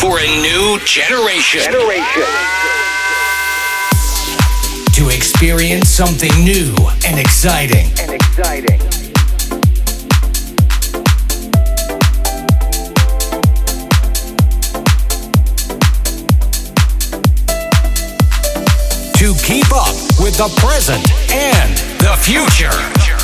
for a new generation. Generation. To experience something new and exciting. And exciting. To keep up with the present and the future.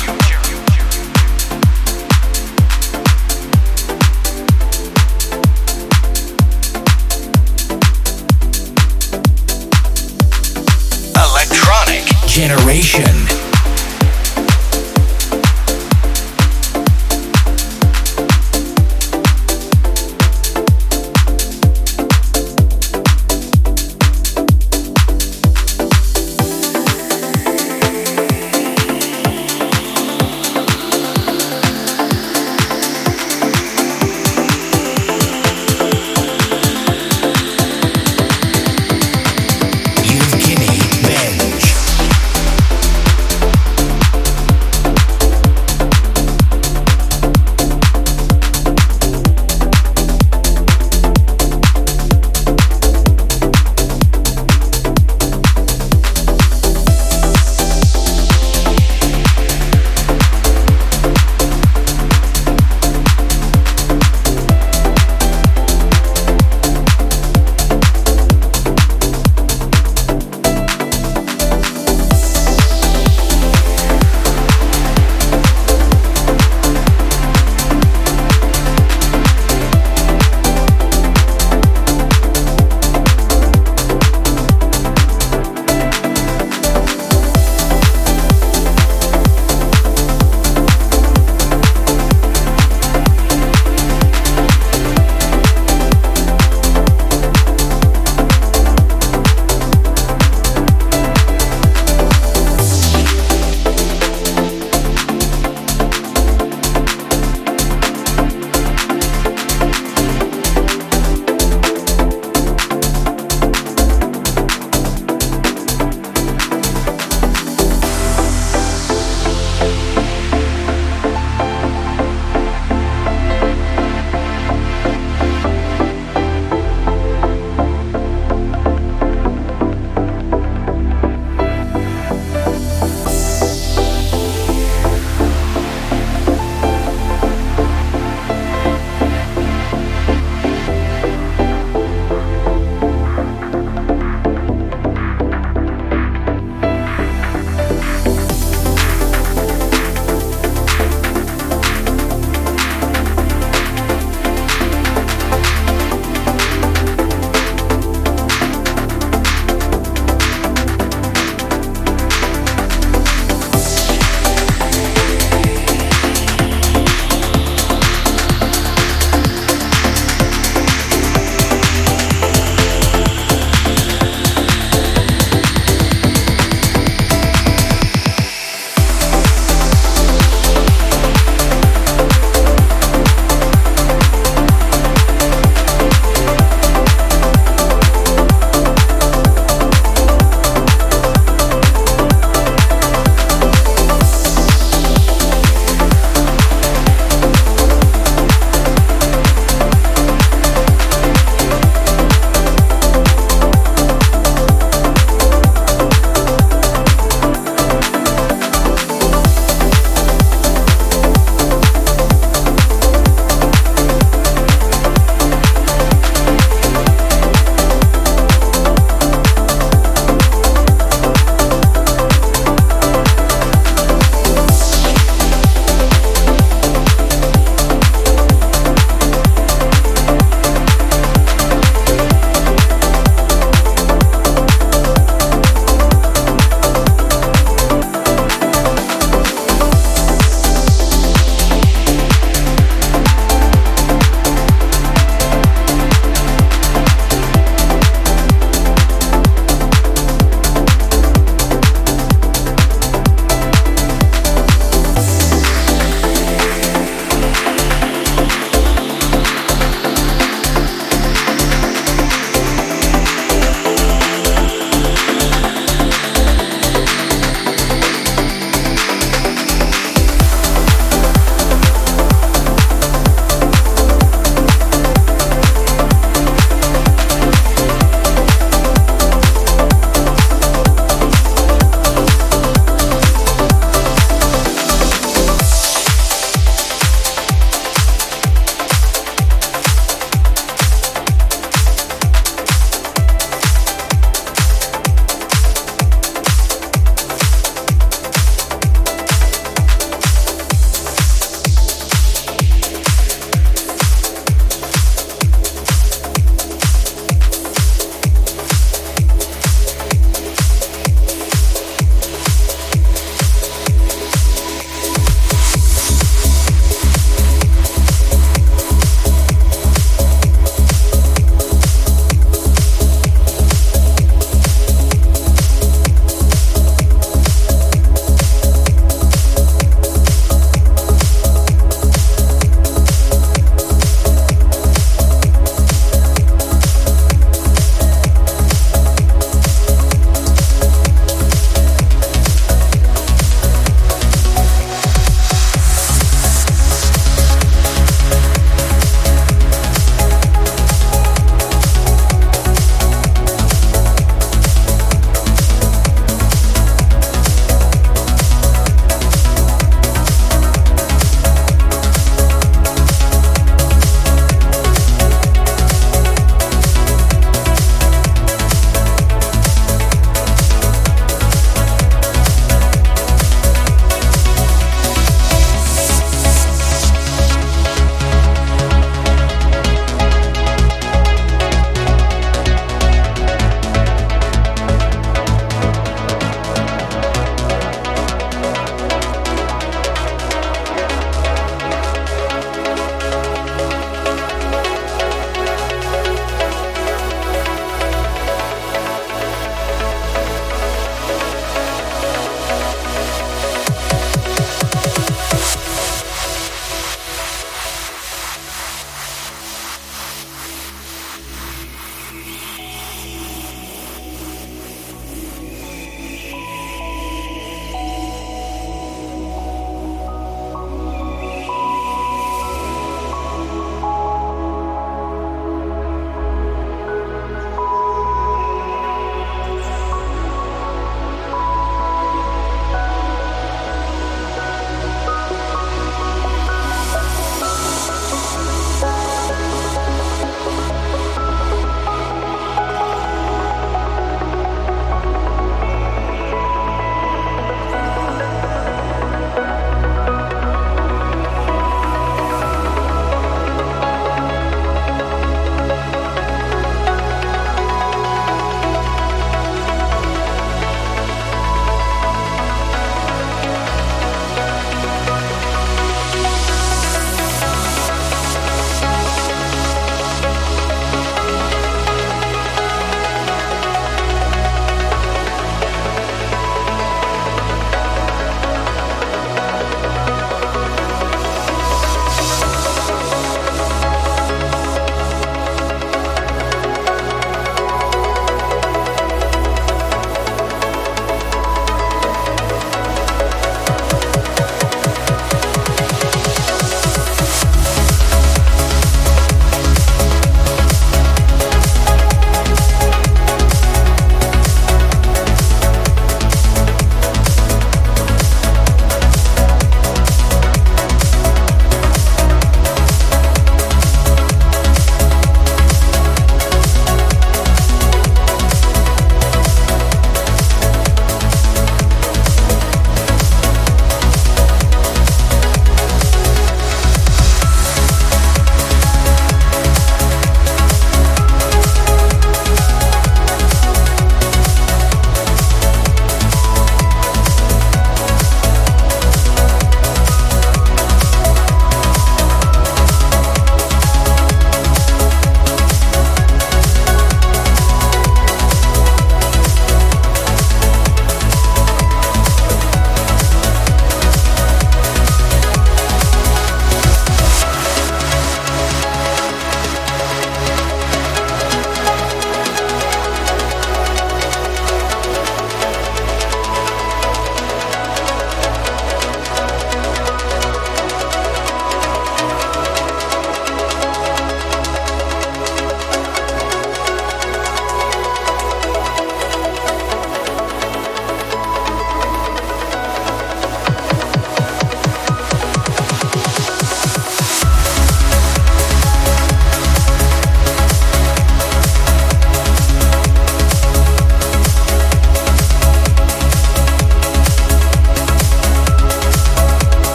Generation.